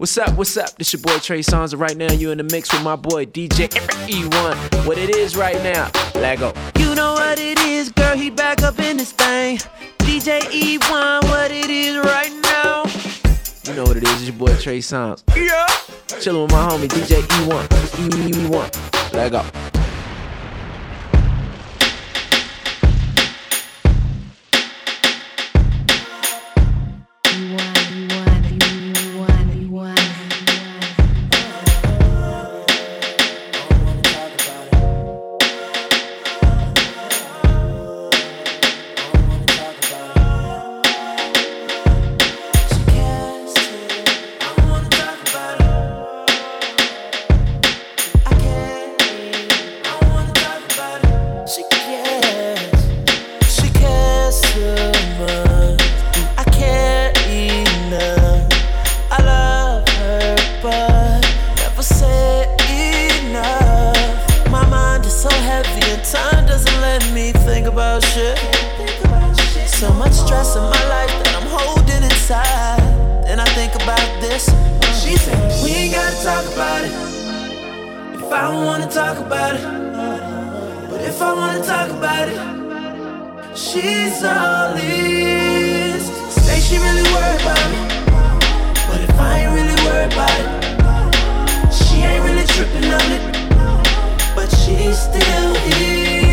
What's up? What's up? This your boy Trey Songz, and right now you in the mix with my boy DJ E1. What it is right now? Let go. You know what it is, girl. He back up in this thing. DJ E1, what it is right now? You know what it is? It's your boy Trey Songz. Yeah. Chilling with my homie DJ E1. E1. Let I don't wanna talk about it. But if I wanna talk about it, she's all ears. Say she really worried about me. But if I ain't really worried about it, she ain't really tripping on it. But she's still here.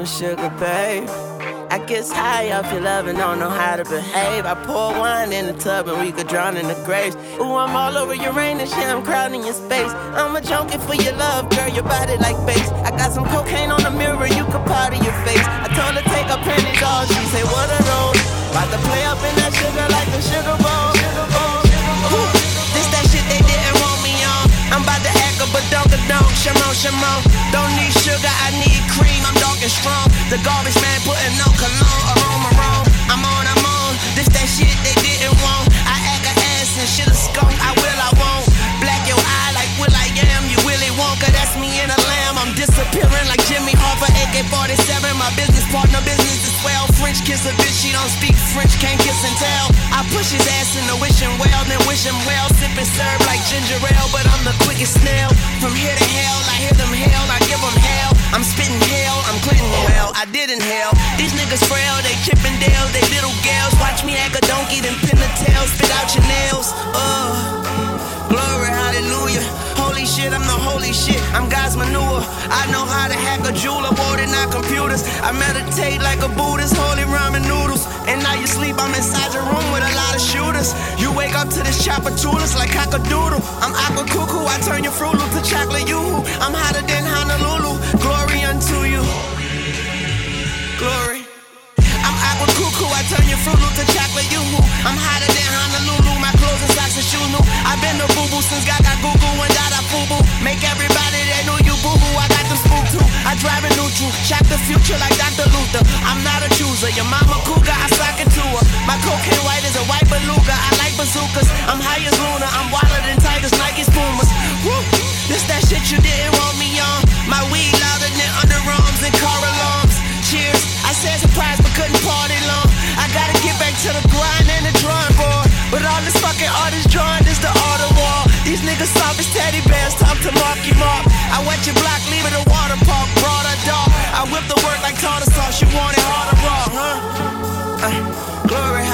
Brown sugar, babe. I get high off your love and don't know how to behave. I pour wine in the tub and we could drown in the graves. Ooh, I'm all over Uranus, yeah, I'm crowding your space. I'm a junkie for your love, girl, your body like bass. I got some cocaine on the mirror, you could powder your face. I told her take her panties off, she say, what are those? About to play up in that sugar like a sugar bowl. Ooh, This that shit they didn't want me on. I'm about to act up, go don't. Shimon, Shimon. Don't need sugar, I need cream. I'm dark and strong. The garbage man putting on cologne, aroma wrong. I'm on, I'm on. This that shit they didn't want. I act a ass and shit a skunk. I will, I won't. Black your eye like Will I am. You really won't, cause that's me in a disappearing like Jimmy Hoffa, AK-47. My business partner, business is well. French kiss a bitch, she don't speak French, can't kiss and tell. I push his ass into wishing well, then wish him well. Sip and serve like ginger ale, but I'm the quickest snail. From here to hell, I hit them hell, I give them hell. I'm spitting hell, I'm Clinton well, I didn't hell. These niggas frail, they Chippendale, they little gals. Watch me act a donkey, then pin the tail, spit out your nails. Uh hallelujah. Holy shit, I'm the holy shit. I'm God's manure. I know how to hack a jeweler, more than our computers. I meditate like a Buddhist, holy ramen noodles. And now you sleep, I'm inside your room with a lot of shooters. You wake up to this chopper toolers like cockadoodle. I'm aqua cuckoo, I turn your fruit loop to chocolate yoo-hoo. I'm hotter than Honolulu. Glory unto you. Glory. I'm cuckoo, I turn your fruit loop to chocolate yoo-hoo. I'm hotter than Honolulu, my clothes and socks and shoes new. I've been a boo-boo since Gaga Goo Goo and Dada Fubu. Make everybody that knew you boo-boo, I got them spook too. I drive a neutral, check the future like Dr. Luther. I'm not a chooser, your mama cougar, I sock it to her. My cocaine white is a white beluga, I like bazookas. I'm high as Luna, I'm wilder than Tigers, Nike Pumas. Woo, this that shit you didn't want me on. My weed louder than underarms and car. Cheers, I said surprise but couldn't party long. I gotta get back to the grind and the drawing board. But all this fucking artist drawing is the art of war. These niggas soft as teddy bears, talk to Marky Mark. I wet your block, leave it a water park, brought a dog. I whip the work like tartar sauce, you want it hard or raw, huh? Uh, glory.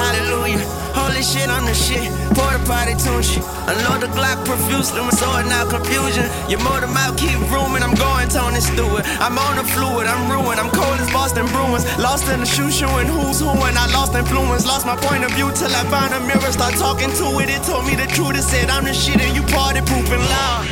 Holy shit, I'm the shit. Porta potty tune shit. Unload the Glock profusely, I'm sorting out confusion. Your motor mouth keep rooming, I'm going Tony Stewart. I'm on the fluid, I'm ruined. I'm cold as Boston Bruins. Lost in the shoe shoeing who's who, and I lost influence. Lost my point of view till I found a mirror. Start talking to it, it told me the truth. It said I'm the shit, and you party pooping loud.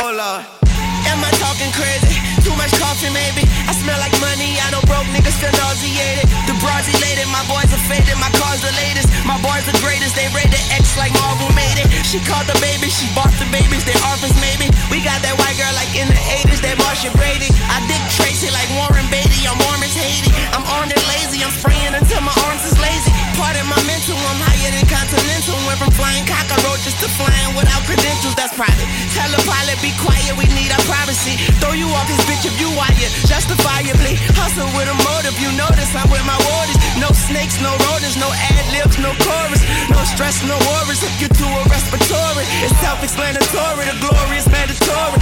Oh Lord. Am I talking crazy? Too much coffee, maybe. I smell like money. I know broke niggas feel nauseated. The bras elated, my boys are faded. My car's the latest. My boys the greatest. They rated X like Marvel made it. She called the baby, she bought the babies. They orphans, maybe. We got that white girl like in the 80s. That Marcia Brady. I dig Tracy like Warren Beatty. I'm Mormons Haiti. I'm armed and lazy. I'm spraying until my arms is lazy. Pardon my mental. I'm higher than continental. Went from flying cockroaches to flying without credentials. That's private. Tell the pilot be quiet. We need our privacy. Throw you off this bitch if you wired. Justifiably. Hustle with a motive. You notice I'm with my waters. No snakes, no rodents, no ad libs, no chorus. No stress, no worries. If you to a respiratory. It's self-explanatory. The glory is mandatory.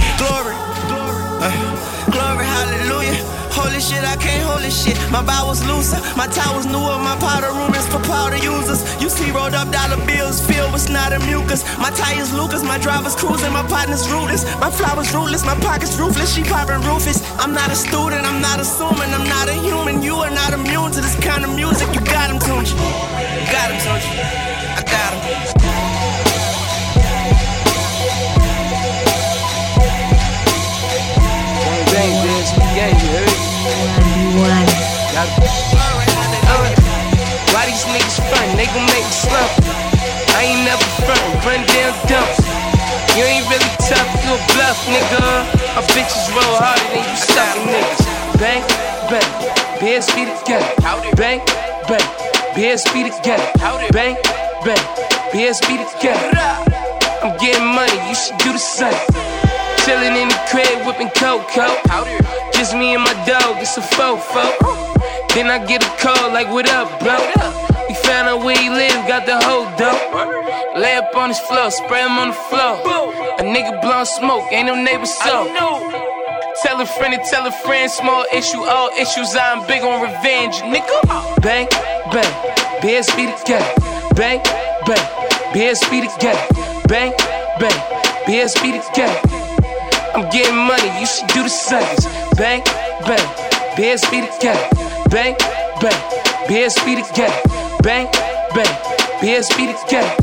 My bowels looser, my towels newer, my powder room is for powder users. You see rolled up dollar bills filled with snot and mucus. My tires Lucas, my driver's cruising, my partner's rootless. My flowers rootless, my pockets ruthless, she popping rufus. I'm not a student, I'm not assuming, I'm not a human. You are not immune to this kind of music. You got him, Tunch. Got him, Tunch. I got him. Uh, Why these niggas front? They gon' make me slump. I ain't never front, run down dump. You ain't really tough, you a bluff, nigga. My bitches roll harder than you suckin' niggas. Bang, bang, BSB together. Bang, bang, BSB together. Bang, bang, BSB together. I'm getting money, you should do the same. Chillin' in the crib, whipping cocoa. Just me and my dog, it's a fofo. Then I get a call like, what up, bro? We found out where he live, got the whole dope. Lay up on his floor, spray him on the floor. A nigga blowing smoke, ain't no neighbor so. Tell a friend to tell a friend, small issue, all issues. I'm big on revenge, nigga. Bang, bang, BSB together. Bang, bang, BSB together. Bang, bang, BSB together. I'm getting money, you should do the same. Bang, bang, BSB together. Bang, bang, BSB together. Bang, bang, BSB together.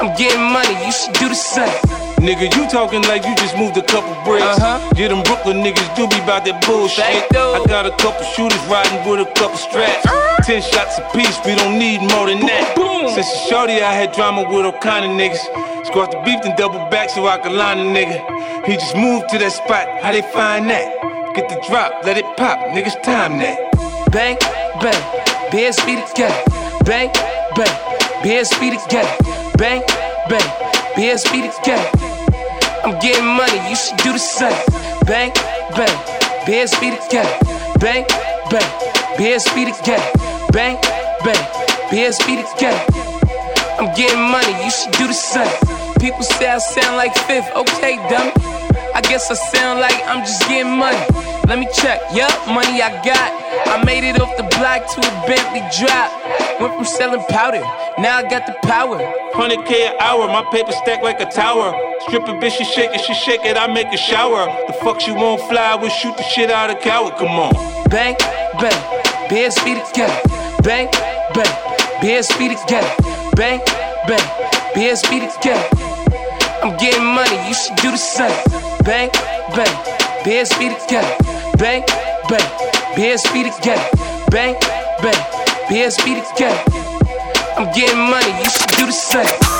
I'm getting money, you should do the same. Nigga, you talking like you just moved a couple bricks. Uh-huh. Yeah, them Brooklyn niggas do be about that bullshit. I got a couple shooters riding with a couple straps. Ten shots apiece, we don't need more than that. Boom. Since a shorty, I had drama with all kind of niggas. Squash the beef and double back so I could line a nigga. He just moved to that spot, how they find that? Get the drop, let it pop, niggas time that. Bang, bang, BSB together. Bang, bang, BSB together. Bang, bang, BSB together. I'm getting money, you should do the same. Bang, bang, BSB together. Bang, bang, BSB together. Bang, bang, BSB the gang. I'm getting money, you should do the same. People say I sound like fifth, okay, dummy. I guess I sound like I'm just getting money. Let me check, yup, money I got. I made it off the block to a Bentley drop. Went from selling powder, now I got the power. 100k an hour, my paper stack like a tower. Stripper bitch, she shake it, she shake it, I make a shower. The fuck she won't fly, we'll shoot the shit out of coward, come on. Bang, bang, BSB the gang. Bang, bang, BSB the gang. Bang, bang, BSB the gang. I'm getting money, you should do the same. Bang, bang, BSB the gang. Bang, bang, BSB the gang. Bang, bang, BSB the gang. I'm getting money, you should do the same.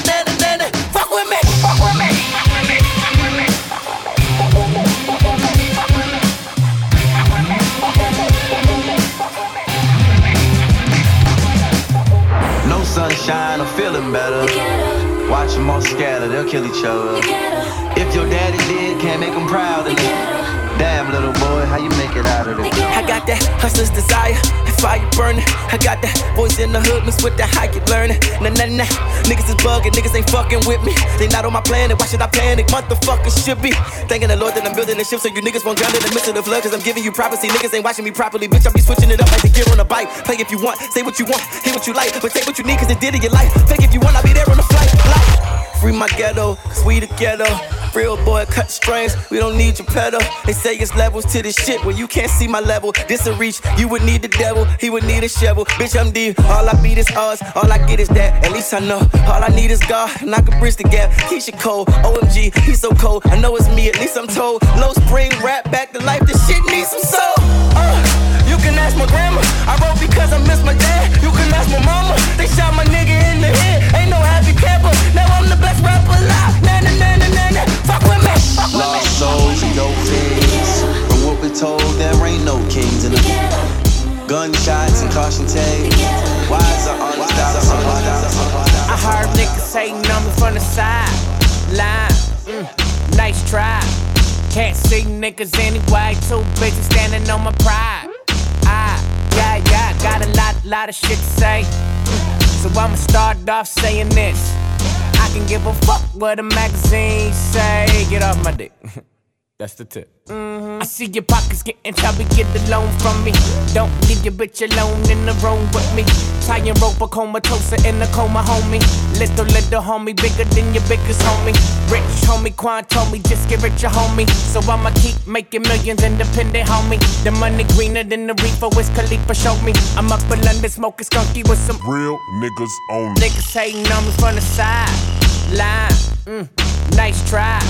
each other. If your daddy did, can't make him proud of you. Make it out of this? I got that hustler's desire, that fire burning. I got that voice in the hood mixed with that high keep learning. Nah, nah, nah. Niggas is bugging, niggas ain't fucking with me. They not on my planet, why should I panic? Motherfuckers should be. Thanking the Lord that I'm building a ship so you niggas won't drown in the midst of the flood. Cause I'm giving you privacy. Niggas ain't watching me properly. Bitch, I be switching it up like the gear on a bike. Play if you want, say what you want, hear what you like. But take what you need cause it did in your life. Fake if you want, I'll be there on the flight. Like, free my ghetto, cause we the ghetto. Real boy, cut strings, we don't need your pedal. They say it's levels to this shit when you can't see my level. This a reach, you would need the devil, he would need a shovel. Bitch, I'm deep, all I beat is odds, all I get is that. At least I know, all I need is God, and I can bridge the gap. Keyshia Cole, OMG, he's so cold. I know it's me, at least I'm told. Low spring, rap back to life, this shit needs some soul. Uh, you can ask my grandma, I wrote because I miss my dad. You can ask my mama, they shot my nigga in the head. Ain't no happy camper, now I'm the best rapper niggas anyway, too busy standing on my pride. Ah, yeah, yeah, got a lot, lot of shit to say. So I'ma start off saying this. I can give a fuck what the magazine say. Get off my dick. That's the tip. mm I see your pockets getting chubby, get the loan from me. Don't leave your bitch alone in the room with me. Tying rope a comatose in the coma, homie. Little, little homie, bigger than your biggest homie. Rich homie, Quan told me, just get richer, homie. So I'ma keep making millions independent, homie. The money greener than the reefer, Wiz Khalifa showed me. I'm up in London smoking skunky with some Real niggas only. Niggas hating on me from the side. Line, mm, nice try.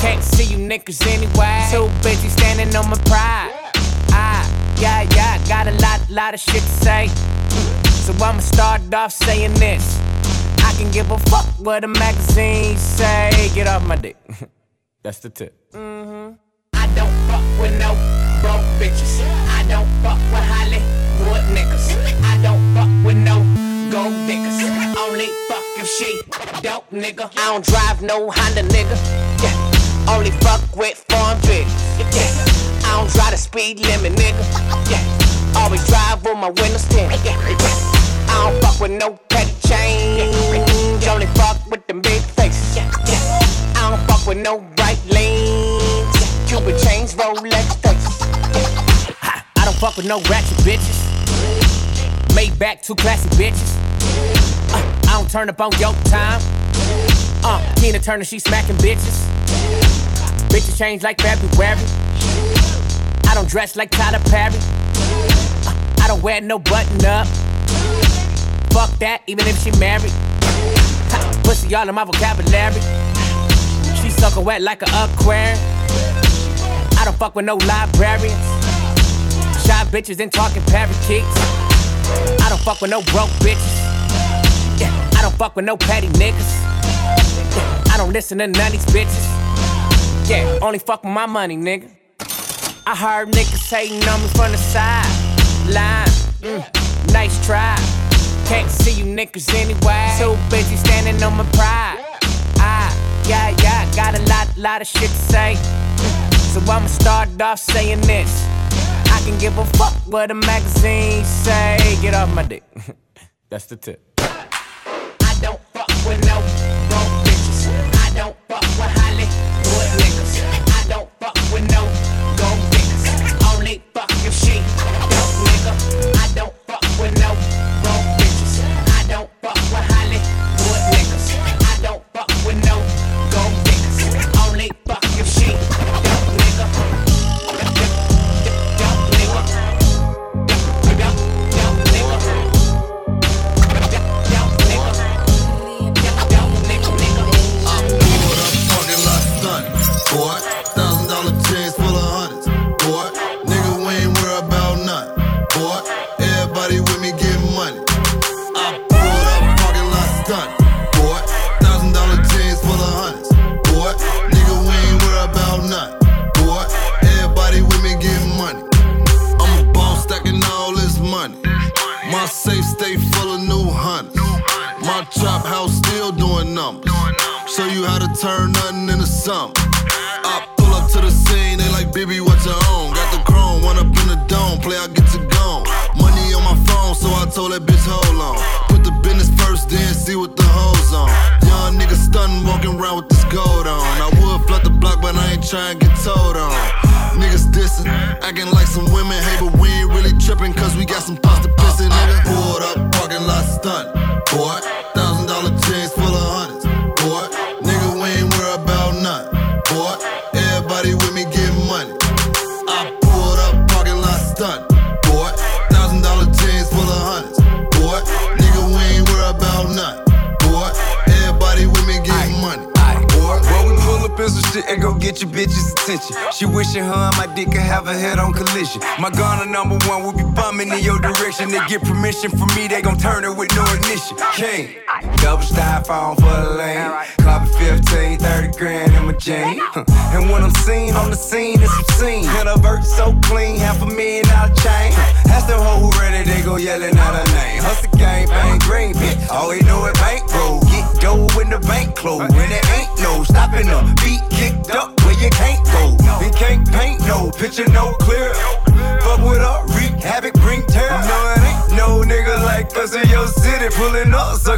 Can't see you niggas anyway. Too busy standing on my pride. Ah, yeah, yeah, got a lot, lot of shit to say. So I'ma start off saying this. I can give a fuck what the magazines say. Get off my dick. That's the tip. I don't fuck with no broke bitches. I don't fuck with Hollywood niggas. I don't fuck with no gold diggers. Only fuck if she dope nigga. I don't drive no Honda nigga. Yeah. Only fuck with drigs. Yeah. I don't drive the speed limit nigga. Yeah. Always drive with my windows tinted. Yeah. I don't fuck with no petty change. Only fuck with them big faces. Yeah. I don't fuck with no bright lanes. Cupid chains, Rolex faces. I don't fuck with no ratchet bitches. Made back two classy bitches. Uh, I don't turn up on your time. Uh, Tina Turner, she smacking bitches. Bitches change like February. I don't dress like Tyler Perry. I don't wear no button up. Fuck that, even if she married. Pussy all in my vocabulary. She suckin' wet like a aquarium. I don't fuck with no librarians. Shy bitches and talking parakeets. I don't fuck with no broke bitches. Yeah, I don't fuck with no petty niggas. Yeah, I don't listen to none of these bitches. Yeah, only fuck with my money, nigga. I heard niggas hating on me from the side. Line, mm, nice try. Can't see you niggas anyway. Too busy standing on my pride. Ah, yeah, yeah, got a lot, lot of shit to say. So I'ma start off saying this. I can give a fuck what the magazines say. Get off my dick. That's the tip. I don't fuck with no some pasta piss in get your bitch's attention. She wishing her and my dick could have a head on collision. My gun number one will be bumming in your direction. They get permission from me, they gon' turn it with no ignition. King, double styrofoam for the lane. Copy 15, 30 grand in my chain. And when I'm seen on the scene, it's obscene. And a vert so clean, half a million out of chain. That's the whole who ready, they go yelling out her name. Hustle gang, bang, green, bitch. Always know it bank roll. Get dough when the bank closed. When it ain't no stopping up.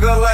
struggle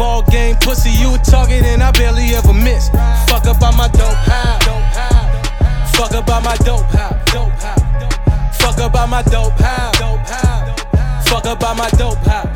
Ball game pussy, you a target and I barely ever miss. Fuck up on my dope high. Fuck up on my dope high. Fuck up on my dope high. Fuck up on my dope high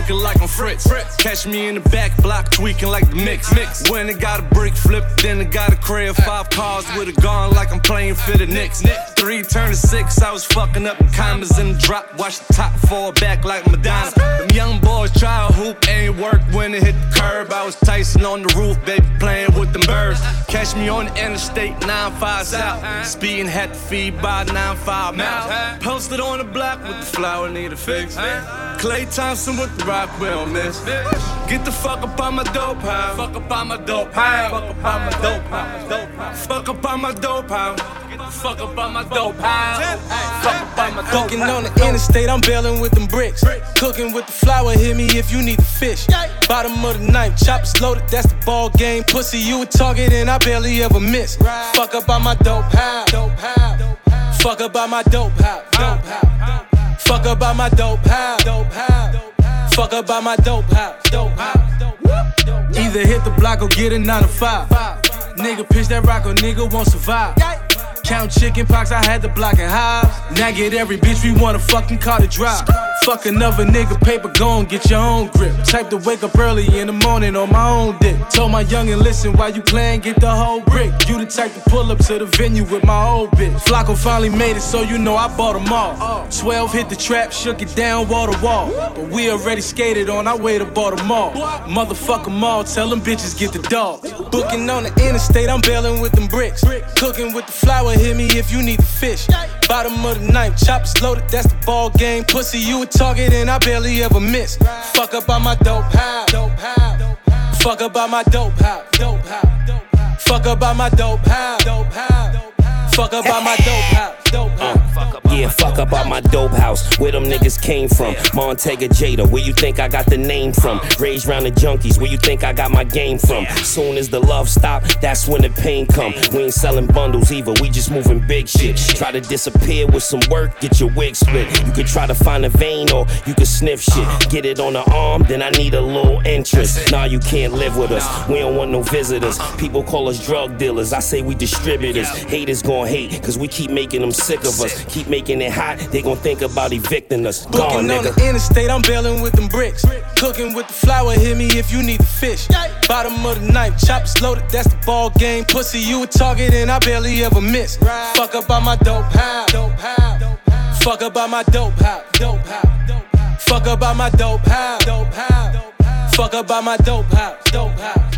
looking like I'm Fritz. Catch me in the back block, tweaking like the mix. mix. When it got a brick flip, then it got a crib. Five cars with a gun, like I'm playing for the Knicks. Three turn to six, I was fucking up the commas in the drop. Watch the top fall back like Madonna. Them young boys try a hoop, ain't work when it hit the curb. I was Tyson on the roof, baby, playing with them birds. Catch me on the interstate, 9-5 south. Speeding had to feed by 9-5 mouth. Posted on the block with the flower, need a fix. Klay Thompson with the rock, we don't miss. Get the fuck up on my dope house. Fuck up on my dope house. Fuck up on my dope house. Fuck up on my dope house. Fuck up on my dope house. Fuck up on my dope Cooking on the interstate, I'm bailing with them bricks. Cooking with the flour, hit me if you need the fish. Bottom of the knife, choppers loaded, that's the ball game. Pussy, you a target, and I barely ever miss. Fuck up on my dope house. Fuck up on my dope house. Dope house. Fuck up by my dope house. Dope house. Fuck up by my dope house. Dope house. Either hit the block or get a 9 to 5. Nigga pitch that rock or nigga won't survive. Count chicken pox, I had to block and hive. Now get every bitch we wanna fucking call to drive. Fuck another nigga, paper gon' get your own grip. Type to wake up early in the morning on my own dick. Told my youngin', listen, while you playin', get the whole brick. You the type to pull up to the venue with my old bitch. Flacco finally made it, so you know I bought them all. 12 hit the trap, shook it down wall to wall. But we already skated on our way to Baltimore. Motherfuck 'em all, tell them bitches get the dog. Booking on the interstate, I'm bailing with them bricks. Cooking with the flour, hit me if you need the fish. Bottom of the knife, choppers loaded, that's the ball game. Pussy, you a target, and I barely ever miss. Fuck up on my dope house. Fuck up on my dope house. Fuck up on my dope house. Fuck up on my dope house. Dope uh, house. Yeah, fuck up my dope house. Where them niggas came from. Montega Jada, where you think I got the name from? Uh. Raised round the junkies, where you think I got my game from? Soon as the love stop, that's when the pain come. We ain't selling bundles either, we just moving big shit. Try to disappear with some work, get your wig split. Mm. You could try to find a vein or you could sniff shit. Uh. Get it on the arm, then I need a little interest. Nah, you can't live with us. We don't want no visitors. Uh-uh. People call us drug dealers. I say we distributors. Haters gon' hate, cause we keep making them sick of us. Keep making it hot, they gon' think about evicting us. Gone, Booking on the interstate, I'm bailing with them bricks. Cooking with the flour, hit me if you need the fish. Bottom of the knife, choppers loaded, that's the ball game. Pussy, you a target, and I barely ever miss. Fuck up on my dope house. Fuck up on my dope house. Fuck up on my dope house. Fuck up on my dope house. Dope house.